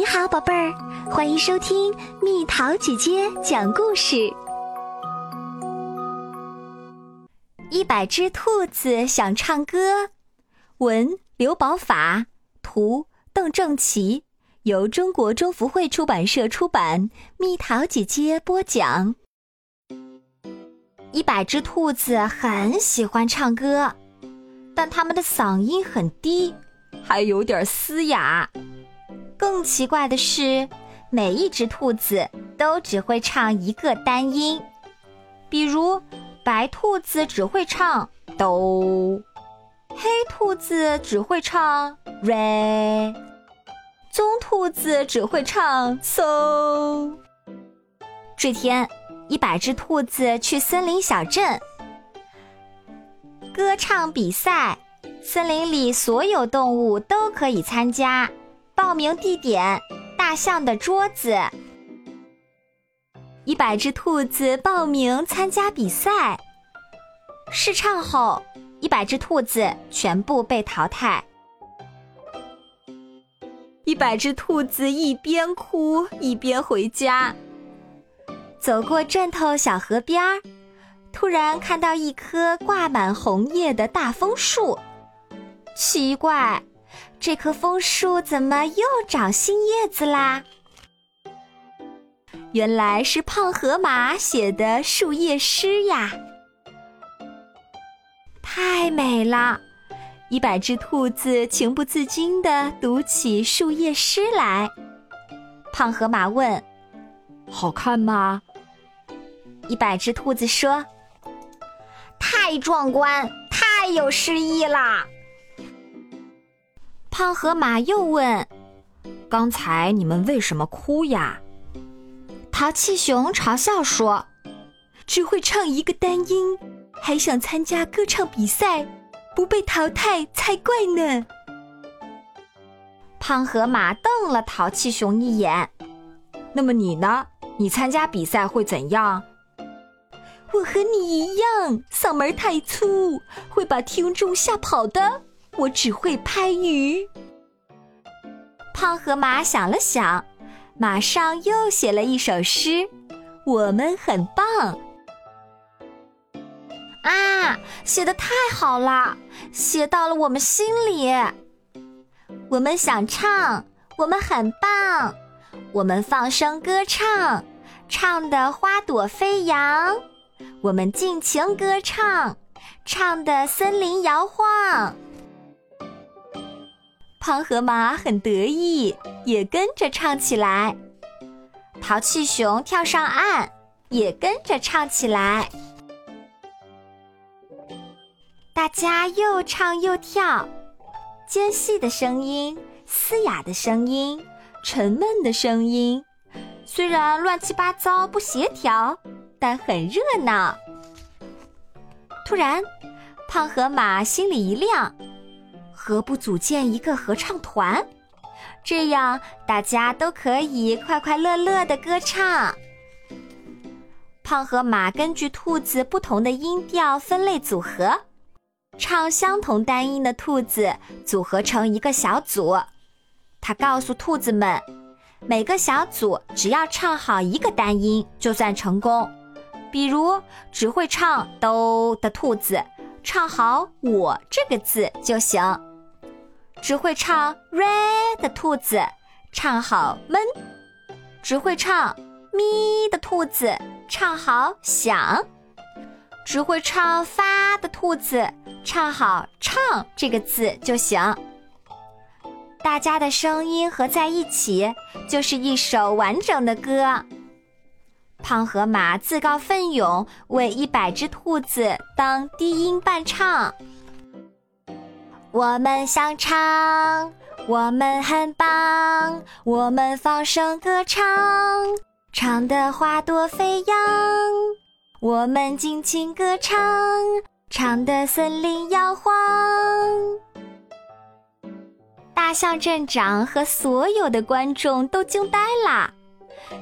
你好，宝贝儿，欢迎收听蜜桃姐姐讲故事。一百只兔子想唱歌，文刘宝法，图邓正奇，由中国中福会出版社出版。蜜桃姐姐播讲。一百只兔子很喜欢唱歌，但它们的嗓音很低，还有点嘶哑。更奇怪的是，每一只兔子都只会唱一个单音，比如白兔子只会唱哆，黑兔子只会唱 re，棕兔子只会唱 so。这天。一百只兔子去森林小镇歌唱比赛，森林里所有动物都可以参加。报名地点：大象的桌子。一百只兔子报名参加比赛，试唱后，一百只兔子全部被淘汰。一百只兔子一边哭一边回家。走过镇头小河边儿，突然看到一棵挂满红叶的大枫树。奇怪，这棵枫树怎么又长新叶子啦？原来是胖河马写的树叶诗呀！太美了，一百只兔子情不自禁地读起树叶诗来。胖河马问：“好看吗？”一百只兔子说：“太壮观，太有诗意啦！”胖河马又问：“刚才你们为什么哭呀？”淘气熊嘲笑说：“只会唱一个单音，还想参加歌唱比赛，不被淘汰才怪呢！”胖河马瞪了淘气熊一眼：“那么你呢？你参加比赛会怎样？”我和你一样，嗓门太粗，会把听众吓跑的。我只会拍鱼。胖河马想了想，马上又写了一首诗：我们很棒。啊，写的太好了，写到了我们心里。我们想唱，我们很棒，我们放声歌唱，唱的花朵飞扬。我们尽情歌唱，唱的森林摇晃。胖河马很得意，也跟着唱起来。淘气熊跳上岸，也跟着唱起来。大家又唱又跳，尖细的声音，嘶哑的声音，沉闷的声音，虽然乱七八糟不协调。但很热闹。突然，胖河马心里一亮，何不组建一个合唱团？这样大家都可以快快乐乐的歌唱。胖河马根据兔子不同的音调分类组合，唱相同单音的兔子组合成一个小组。他告诉兔子们，每个小组只要唱好一个单音，就算成功。比如，只会唱都的兔子，唱好“我”这个字就行；只会唱 re 的兔子，唱好“闷”；只会唱咪的兔子，唱好“响”；只会唱发的兔子，唱好“唱”这个字就行。大家的声音合在一起，就是一首完整的歌。胖河马自告奋勇为一百只兔子当低音伴唱。我们想唱，我们很棒，我们放声歌唱，唱的花朵飞扬。我们尽情歌唱，唱的森林摇晃。大象镇长和所有的观众都惊呆了。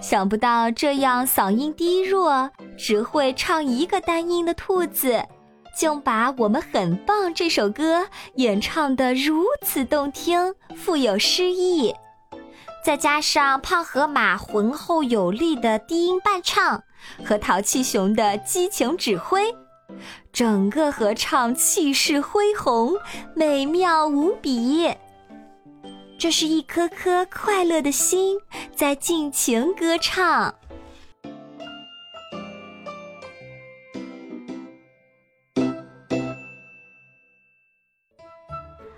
想不到这样嗓音低弱、只会唱一个单音的兔子，竟把我们很棒这首歌演唱得如此动听、富有诗意。再加上胖河马浑厚有力的低音伴唱和淘气熊的激情指挥，整个合唱气势恢宏，美妙无比。这是一颗颗快乐的心在尽情歌唱。